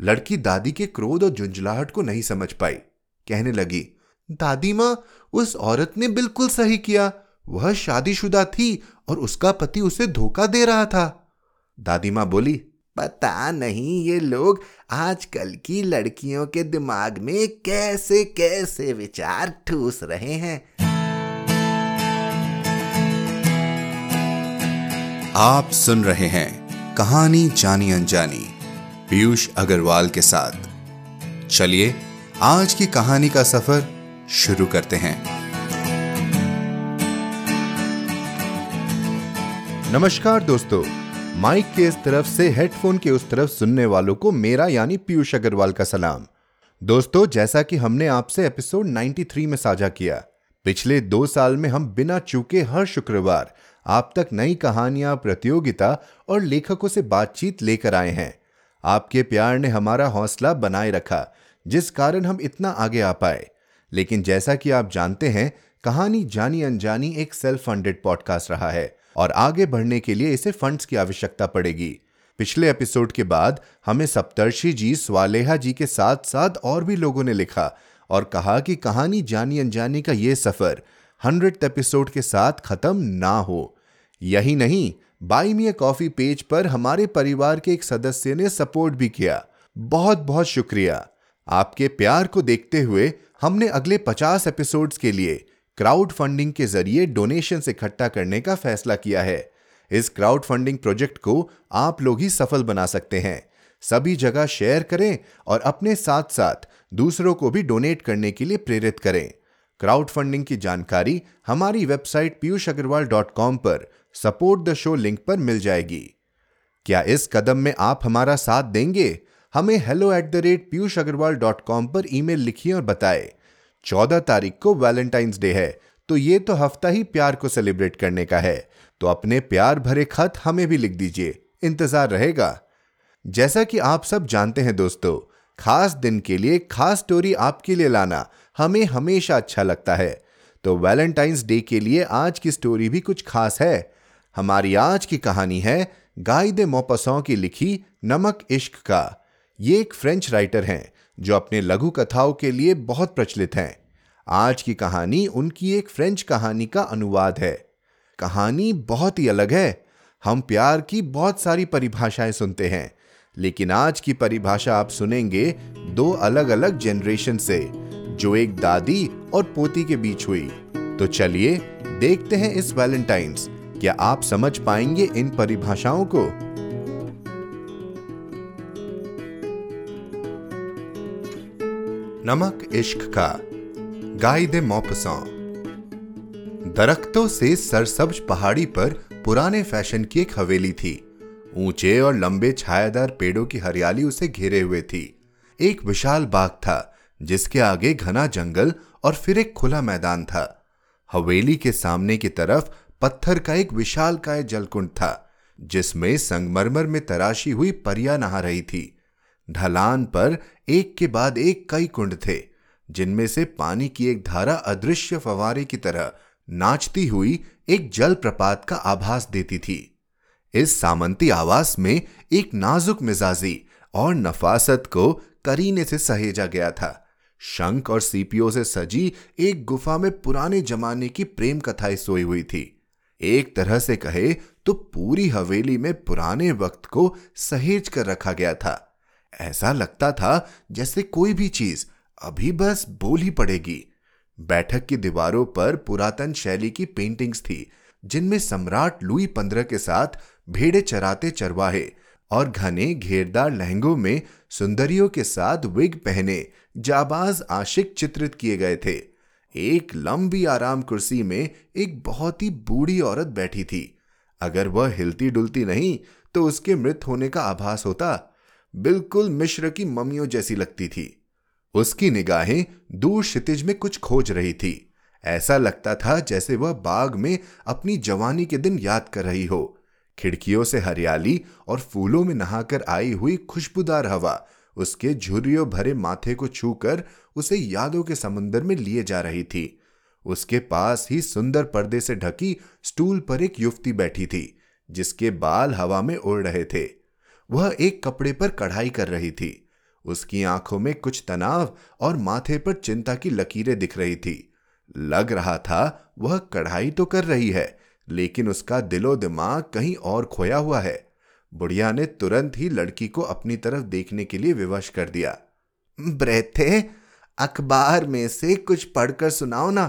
लड़की दादी के क्रोध और झुंझलाहट को नहीं समझ पाई। कहने लगी, दादी माँ, उस औरत ने बिल्कुल सही किया। वह शादीशुदा थी और उसका पति उसे धोखा दे रहा था। दादी माँ बोली, पता नहीं ये लोग आजकल की लड़कियों के दिमाग में कैसे कैसे विचार ठूस रहे हैं। आप सुन रहे हैं कहानी जानी अनजानी। पीयूष अग्रवाल के साथ। चलिए, आज की कहानी का सफ़र शुरू करते हैं। नमस्कार दोस्तों, माइक के इस तरफ़ से हेडफोन के उस तरफ़ सुनने वालों को मेरा यानी पीयूष अग्रवाल का सलाम। दोस्तों, जैसा कि हमने आपसे एपिसोड 93 में साझा किया, पिछले दो साल में हम बिना चूके हर शुक्रवार आप तक नई कहानियाँ, प्रतियोगिता और लेखकों से बातचीत लेकर आए हैं। आपके प्यार ने हमारा हौसला बनाए रखा, जिस कारण हम इतना आगे आ पाए। लेकिन जैसा कि आप जानते हैं, कहानी जानी अनजानी एक सेल्फ फंडेड पॉडकास्ट रहा है, और आगे बढ़ने के लिए इसे फंड्स की आवश्यकता पड़ेगी। पिछले एपिसोड के बाद हमें सप्तर्षि जी, स्वालेहा जी के साथ साथ और भी लोगों ने लिखा, और कहा कि कहानी जानी अनजानी का यह सफ़र हंड्रेड एपिसोड के साथ खत्म ना हो। यही नहीं बाई मिया कॉफ़ी पेज पर हमारे परिवार के एक सदस्य ने सपोर्ट भी किया। बहुत बहुत शुक्रिया। आपके प्यार को देखते हुए हमने अगले 50 एपिसोड्स के लिए क्राउड फंडिंग के ज़रिए डोनेशन इकट्ठा करने का फैसला किया है। इस क्राउड फंडिंग प्रोजेक्ट को आप लोग ही सफल बना सकते हैं। सभी जगह शेयर करें और अपने साथ साथ दूसरों को भी डोनेट करने के लिए प्रेरित करें। क्राउड फंडिंग की जानकारी हमारी website Piyush Agrawal dot com पर सपोर्ट द शो लिंक पर मिल जाएगी। क्या इस कदम में आप हमारा साथ देंगे? हमें hello at the rate Piyush Agrawal dot com पर ईमेल लिखिए और बताएँ। चौदह तारीख को वैलेंटाइंस डे है तो ये तो हफ़्ता ही प्यार को सेलिब्रेट करने का है। तो अपने प्यार भरे खत हमें भी लिख दीजिए। इंतज़ार रहेगा। जैसा कि आप सब जानते हैं दोस्तों, खास दिन के लिए खास स्टोरी आपके लिए लाना हमें हमेशा अच्छा लगता है। तो वैलेंटाइंस डे के लिए आज की स्टोरी भी कुछ खास है। हमारी आज की कहानी है गाय दे मोपसों की लिखी नमक इश्क का। ये एक फ्रेंच राइटर हैं, जो अपने लघु कथाओं के लिए बहुत प्रचलित हैं। आज की कहानी उनकी एक फ्रेंच कहानी का अनुवाद है। कहानी बहुत ही अलग है। हम प्यार की बहुत सारी परिभाषाएँ सुनते हैं, लेकिन आज की परिभाषा आप सुनेंगे दो अलग अलग जनरेशन से, जो एक दादी और पोती के बीच हुई। तो चलिए देखते हैं इस वैलेंटाइंस क्या आप समझ पाएँगे इन परिभाषाओं को? नमक इश्क का गाय दे मोपसों। दरख्तों से सरसब्ज पहाड़ी पर पुराने फ़ैशन की एक हवेली थी। ऊँचे और लंबे छायादार पेड़ों की हरियाली उसे घेरे हुए थी। एक विशाल बाग था, जिसके आगे घना जंगल और फिर एक खुला मैदान था। हवेली के सामने की तरफ़ पत्थर का एक विशाल काय जलकुंड था, जिसमें संगमरमर में तराशी हुई परिया नहा रही थी। ढलान पर एक के बाद एक कई कुंड थे, जिनमें से पानी की एक धारा अदृश्य फवारे की तरह नाचती हुई एक जल प्रपात का आभास देती थी। इस सामंती आवास में एक नाजुक मिजाजी और नफासत को करीने से सहेजा गया था। शंख और सीपियों से सजी एक गुफा में पुराने जमाने की प्रेम कथाएँ सोई हुई थी। एक तरह से कहे तो पूरी हवेली में पुराने वक्त को सहेज कर रखा गया था। ऐसा लगता था जैसे कोई भी चीज़ अभी बस बोल ही पड़ेगी। बैठक की दीवारों पर पुरातन शैली की पेंटिंग्स थी, जिनमें सम्राट लुई पंद्रह के साथ भेड़े चराते चरवाहे और घने घेरदार लहंगों में सुंदरियों के साथ विग पहने जाबाज आशिक चित्रित किए गए थे। एक लंबी आराम कुर्सी में एक बहुत ही बूढ़ी औरत बैठी थी। अगर वह हिलती डुलती नहीं तो उसके मृत होने का आभास होता, बिल्कुल मिश्र की ममियों जैसी लगती थी। उसकी निगाहें दूर क्षितिज में कुछ खोज रही थी। ऐसा लगता था जैसे वह बाग में अपनी जवानी के दिन याद कर रही हो। खिड़कियों से हरियाली और फूलों में नहाकर आई हुई खुशबूदार हवा, उसके झुर्रियों भरे माथे को छूकर उसे यादों के समुद्र में लिए जा रही थी। उसके पास ही सुंदर पर्दे से ढकी स्टूल पर एक युवती बैठी थी, जिसके बाल हवा में उड़ रहे थे। वह एक कपड़े पर कढ़ाई कर रही थी। उसकी आँखों में कुछ तनाव और माथे पर चिंता की लकीरें दिख रही थी। लग रहा था वह कढ़ाई तो कर रही है, लेकिन उसका दिलो दिमाग कहीं और खोया हुआ है। बुढ़िया ने तुरंत ही लड़की को अपनी तरफ़ देखने के लिए विवश कर दिया। ब्रेथे अखबार में से कुछ पढ़कर सुनाओ ना,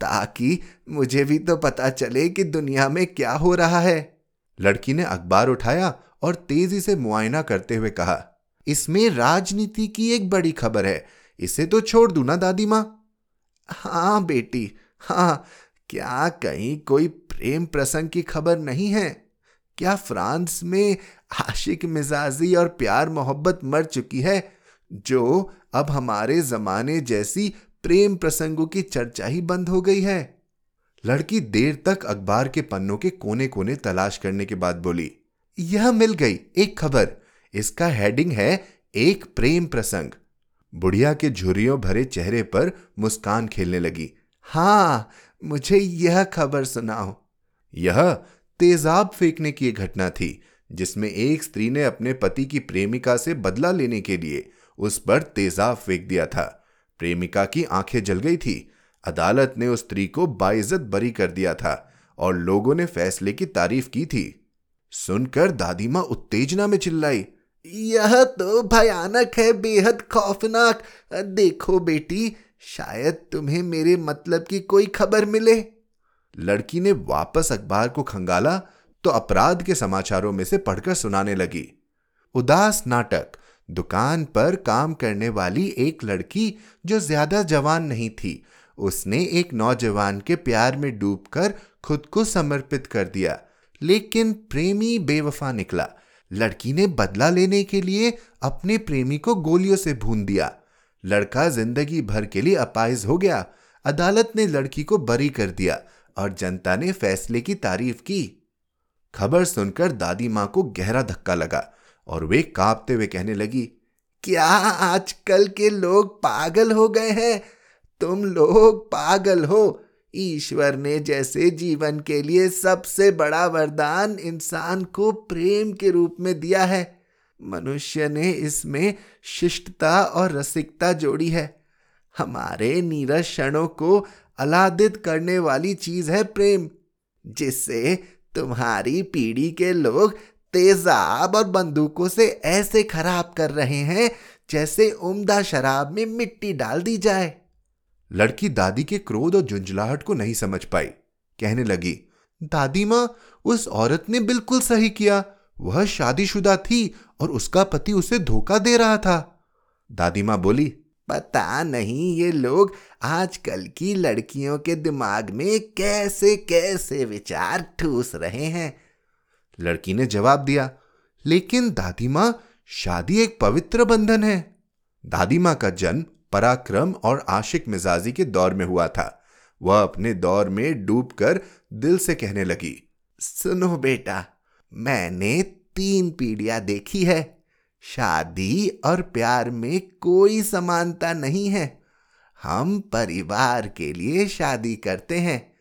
ताकि मुझे भी तो पता चले कि दुनिया में क्या हो रहा है। लड़की ने अखबार उठाया और तेज़ी से मुआयना करते हुए कहा, इसमें राजनीति की एक बड़ी खबर है, इसे तो छोड़ दू ना दादी माँ? हाँ बेटी हाँ क्या कहीं कोई प्रेम प्रसंग की खबर नहीं है? क्या फ्रांस में आशिक मिजाजी और प्यार मोहब्बत मर चुकी है, जो अब हमारे जमाने जैसी प्रेम प्रसंगों की चर्चा ही बंद हो गई है। लड़की देर तक अखबार के पन्नों के कोने कोने तलाश करने के बाद बोली, यह मिल गई एक खबर। इसका हेडिंग है एक प्रेम प्रसंग। बुढ़िया के झुरियों भरे चेहरे पर मुस्कान खेलने लगी, हाँ, मुझे यह खबर सुनाओ। यह तेजाब फेंकने की घटना थी, जिसमें एक स्त्री ने अपने पति की प्रेमिका से बदला लेने के लिए उस पर तेजाब फेंक दिया था। प्रेमिका की आँखें जल गई थी। अदालत ने उस स्त्री को बाइज्जत बरी कर दिया था और लोगों ने फैसले की तारीफ़ की थी। सुनकर दादी माँ उत्तेजना में चिल्लाई, यह तो भयानक है, बेहद खौफनाक। देखो बेटी, शायद तुम्हें मेरे मतलब की कोई खबर मिले। लड़की ने वापस अखबार को खंगाला तो अपराध के समाचारों में से पढ़कर सुनाने लगी। उदास नाटक दुकान पर काम करने वाली एक लड़की जो ज़्यादा जवान नहीं थी, उसने एक नौजवान के प्यार में डूबकर खुद को समर्पित कर दिया, लेकिन प्रेमी बेवफा निकला। लड़की ने बदला लेने के लिए अपने प्रेमी को गोलियों से भून दिया। लड़का ज़िंदगी भर के लिए अपाइज हो गया। अदालत ने लड़की को बरी कर दिया और जनता ने फैसले की तारीफ़ की। खबर सुनकर दादी माँ को गहरा धक्का लगा। और वे कांपते हुए कहने लगी, क्या आजकल के लोग पागल हो गए हैं? तुम लोग पागल हो। ईश्वर ने जैसे जीवन के लिए सबसे बड़ा वरदान इंसान को प्रेम के रूप में दिया है। मनुष्य ने इसमें शिष्टता और रसिकता जोड़ी है। हमारे नीरज क्षणों को अलादित करने वाली चीज़ है प्रेम, जिससे तुम्हारी पीढ़ी के लोग तेजाब और बंदूकों से ऐसे खराब कर रहे हैं जैसे उम्दा शराब में मिट्टी डाल दी जाए। लड़की दादी के क्रोध और झुंझलाहट को नहीं समझ पाई। कहने लगी दादी माँ उस औरत ने बिल्कुल सही किया। वह शादीशुदा थी और उसका पति उसे धोखा दे रहा था। दादी माँ बोली पता नहीं ये लोग आजकल की लड़कियों के दिमाग में कैसे कैसे विचार ठूस रहे हैं। लड़की ने जवाब दिया, लेकिन दादी माँ, शादी एक पवित्र बंधन है। दादी माँ का जन्म पराक्रम और आशिक मिजाजी के दौर में हुआ था। वह अपने दौर में डूबकर दिल से कहने लगी, सुनो बेटा, मैंने तीन पीढ़ियाँ देखी है। शादी और प्यार में कोई समानता नहीं है। हम परिवार के लिए शादी करते हैं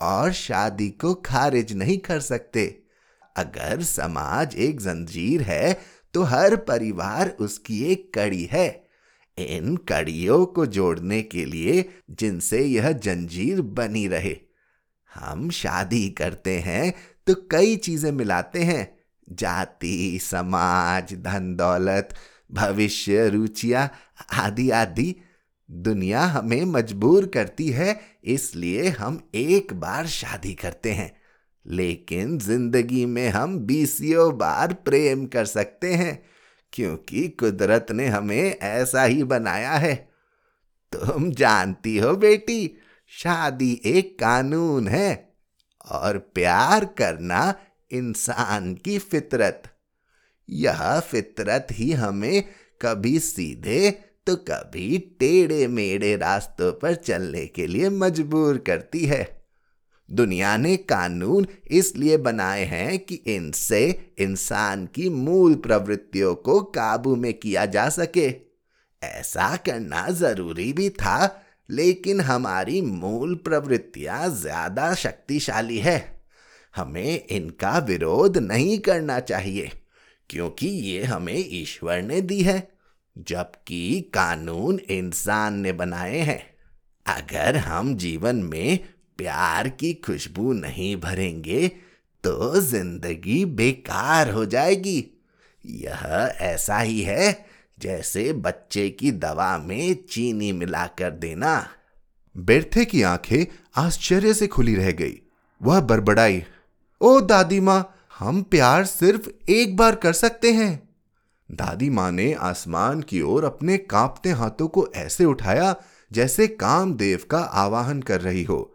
और शादी को खारिज नहीं कर सकते। अगर समाज एक जंजीर है तो हर परिवार उसकी एक कड़ी है। इन कड़ियों को जोड़ने के लिए जिनसे यह जंजीर बनी रहे। हम शादी करते हैं तो कई चीज़ें मिलाते हैं। जाति, समाज, धन, दौलत, भविष्य, रुचियाँ, आदि आदि। दुनिया हमें मजबूर करती है, इसलिए हम एक बार शादी करते हैं। लेकिन ज़िंदगी में हम बीसियों बार प्रेम कर सकते हैं, क्योंकि कुदरत ने हमें ऐसा ही बनाया है। तुम जानती हो बेटी, शादी एक कानून है, और प्यार करना इंसान की फितरत। यह फितरत ही हमें कभी सीधे तो कभी टेढ़े मेढ़े रास्तों पर चलने के लिए मजबूर करती है। दुनिया ने कानून इसलिए बनाए हैं कि इनसे इंसान की मूल प्रवृत्तियों को काबू में किया जा सके। ऐसा करना ज़रूरी भी था, लेकिन हमारी मूल प्रवृत्तियाँ ज़्यादा शक्तिशाली है। हमें इनका विरोध नहीं करना चाहिए, क्योंकि ये हमें ईश्वर ने दी है, जबकि कानून इंसान ने बनाए हैं। अगर हम जीवन में प्यार की खुशबू नहीं भरेंगे तो ज़िंदगी बेकार हो जाएगी। यह ऐसा ही है जैसे बच्चे की दवा में चीनी मिलाकर देना। बेर्थे की आँखें आश्चर्य से खुली रह गई। वह बड़बड़ाई, ओ दादी माँ, हम प्यार सिर्फ़ एक बार कर सकते हैं। दादी माँ ने आसमान की ओर अपने कांपते हाथों को ऐसे उठाया जैसे कामदेव का आवाहन कर रही हो।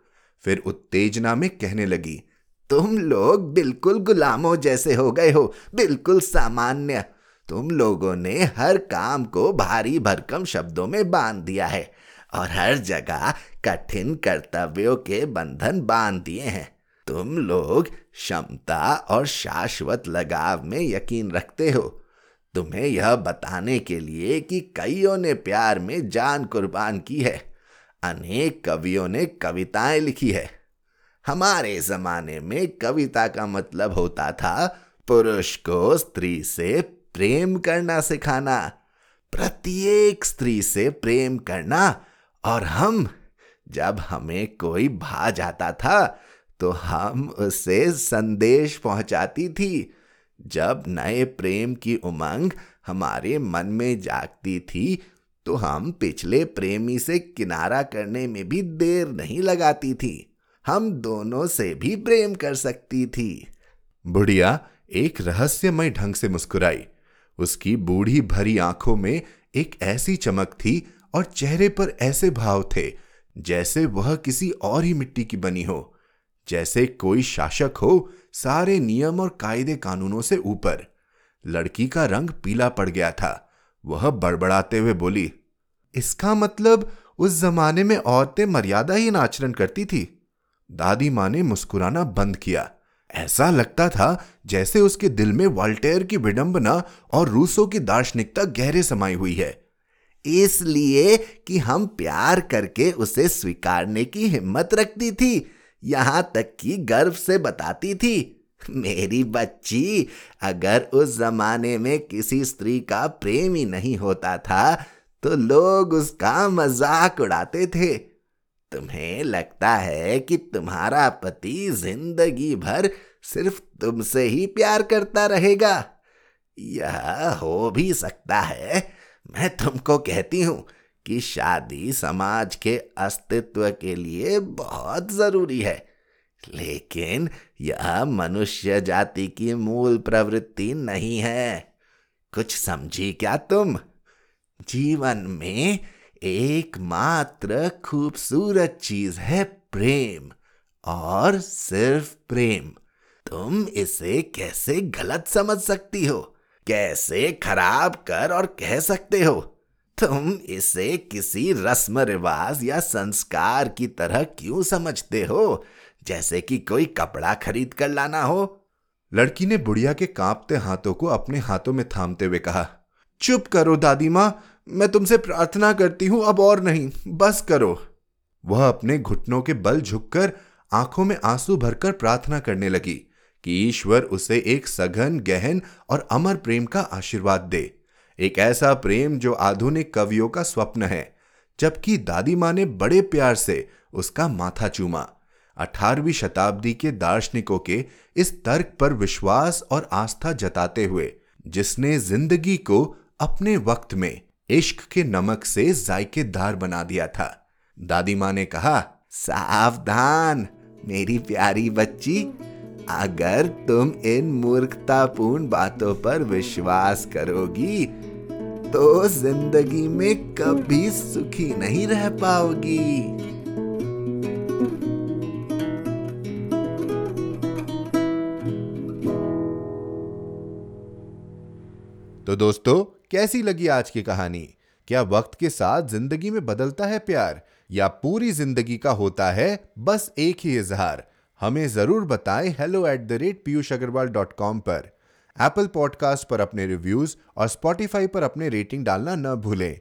फिर उत्तेजना में कहने लगी, तुम लोग बिल्कुल गुलामों जैसे हो गए हो, बिल्कुल सामान्य। तुम लोगों ने हर काम को भारी भरकम शब्दों में बाँध दिया है और हर जगह कठिन कर्तव्यों के बंधन बाँध दिए हैं। तुम लोग क्षमता और शाश्वत लगाव में यकीन रखते हो। तुम्हें यह बताने के लिए कि कईयों ने प्यार में जान कुर्बान की है। अनेक कवियों ने कविताएँ लिखी है। हमारे जमाने में कविता का मतलब होता था पुरुष को स्त्री से प्रेम करना सिखाना। प्रत्येक स्त्री से प्रेम करना और हम, जब हमें कोई भा जाता था तो हम उसे संदेश पहुंचाती थी। जब नए प्रेम की उमंग हमारे मन में जागती थी तो हम पिछले प्रेमी से किनारा करने में भी देर नहीं लगाती थी। हम दोनों से भी प्रेम कर सकती थी। बुढ़िया, एक रहस्यमय ढंग से मुस्कुराई। उसकी बूढ़ी भरी आँखों में एक ऐसी चमक थी और चेहरे पर ऐसे भाव थे, जैसे वह किसी और ही मिट्टी की बनी हो। जैसे कोई शासक हो, सारे नियम और कायदे कानूनों से ऊपर। लड़की का रंग पीला पड़ गया था। वह बड़बड़ाते हुए बोली इसका मतलब उस जमाने में औरतें मर्यादा ही आचरण करती थी। दादी माँ ने मुस्कुराना बंद किया। ऐसा लगता था जैसे उसके दिल में वाल्टेयर की विडंबना और रूसों की दार्शनिकता गहरे समाई हुई है। इसलिए कि हम प्यार करके उसे स्वीकारने की हिम्मत रखती थी, यहाँ तक कि गर्व से बताती थी, मेरी बच्ची, अगर उस जमाने में किसी स्त्री का प्रेम ही नहीं होता था तो लोग उसका मज़ाक उड़ाते थे। तुम्हें लगता है कि तुम्हारा पति ज़िंदगी भर सिर्फ़ तुमसे ही प्यार करता रहेगा? यह हो भी सकता है। मैं तुमको कहती हूँ कि शादी समाज के अस्तित्व के लिए बहुत ज़रूरी है। लेकिन यह मनुष्य जाति की मूल प्रवृत्ति नहीं है। कुछ समझी क्या तुम? जीवन में एकमात्र खूबसूरत चीज़ है प्रेम, और सिर्फ़ प्रेम। तुम इसे कैसे गलत समझ सकती हो? कैसे खराब कर और कह सकते हो? तुम इसे किसी रस्म रिवाज या संस्कार की तरह क्यों समझते हो? जैसे कि कोई कपड़ा खरीद कर लाना हो। लड़की ने बुढ़िया के कांपते हाथों को अपने हाथों में थामते हुए कहा चुप करो दादी माँ, मैं तुमसे प्रार्थना करती हूँ, अब और नहीं, बस करो। वह अपने घुटनों के बल झुककर आँखों में आँसू भरकर प्रार्थना करने लगी कि ईश्वर उसे एक सघन, गहन और अमर प्रेम का आशीर्वाद दे। एक ऐसा प्रेम जो आधुनिक कवियों का स्वप्न है, जबकि दादी माँ ने बड़े प्यार से उसका माथा चूमा। अठारहवीं शताब्दी के दार्शनिकों के इस तर्क पर विश्वास और आस्था जताते हुए, जिसने ज़िंदगी को अपने वक्त में इश्क के नमक से जायकेदार बना दिया था। दादी माँ ने कहा, सावधान, मेरी प्यारी बच्ची, अगर तुम इन मूर्खतापूर्ण बातों पर विश्वास करोगी तो ज़िंदगी में कभी सुखी नहीं रह पाओगी। तो दोस्तों कैसी लगी आज की कहानी? क्या वक्त के साथ ज़िंदगी में बदलता है प्यार? या पूरी ज़िंदगी का होता है बस एक ही इजहार? हमें ज़रूर बताएँ hello at the rate Piyush Agrawal dot com पर। एप्पल पॉडकास्ट पर अपने रिव्यूज़ और स्पॉटिफाई पर अपने रेटिंग डालना न भूलें।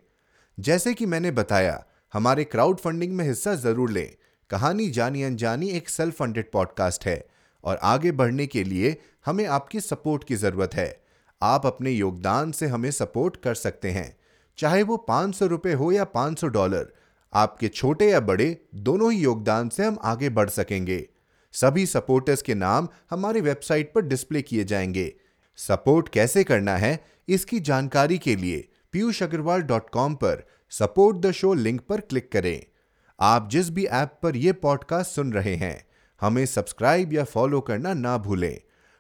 जैसे कि मैंने बताया, हमारे क्राउड फंडिंग में हिस्सा ज़रूर लें। कहानी जानी अनजानी एक सेल्फ फंडेड पॉडकास्ट है और आगे बढ़ने के लिए हमें आपकी सपोर्ट की ज़रूरत है। आप अपने योगदान से हमें सपोर्ट कर सकते हैं। चाहे वो 500 रुपए हो या 500 डॉलर, आपके छोटे या बड़े दोनों ही योगदान से हम आगे बढ़ सकेंगे। सभी सपोर्टर्स के नाम हमारी वेबसाइट पर डिस्प्ले किए जाएँगे। सपोर्ट कैसे करना है, इसकी जानकारी के लिए पीयूष अग्रवाल डॉट कॉम पर सपोर्ट द शो लिंक पर क्लिक करें। आप जिस भी ऐप पर यह पॉडकास्ट सुन रहे हैं, हमें सब्सक्राइब या फॉलो करना ना भूलें।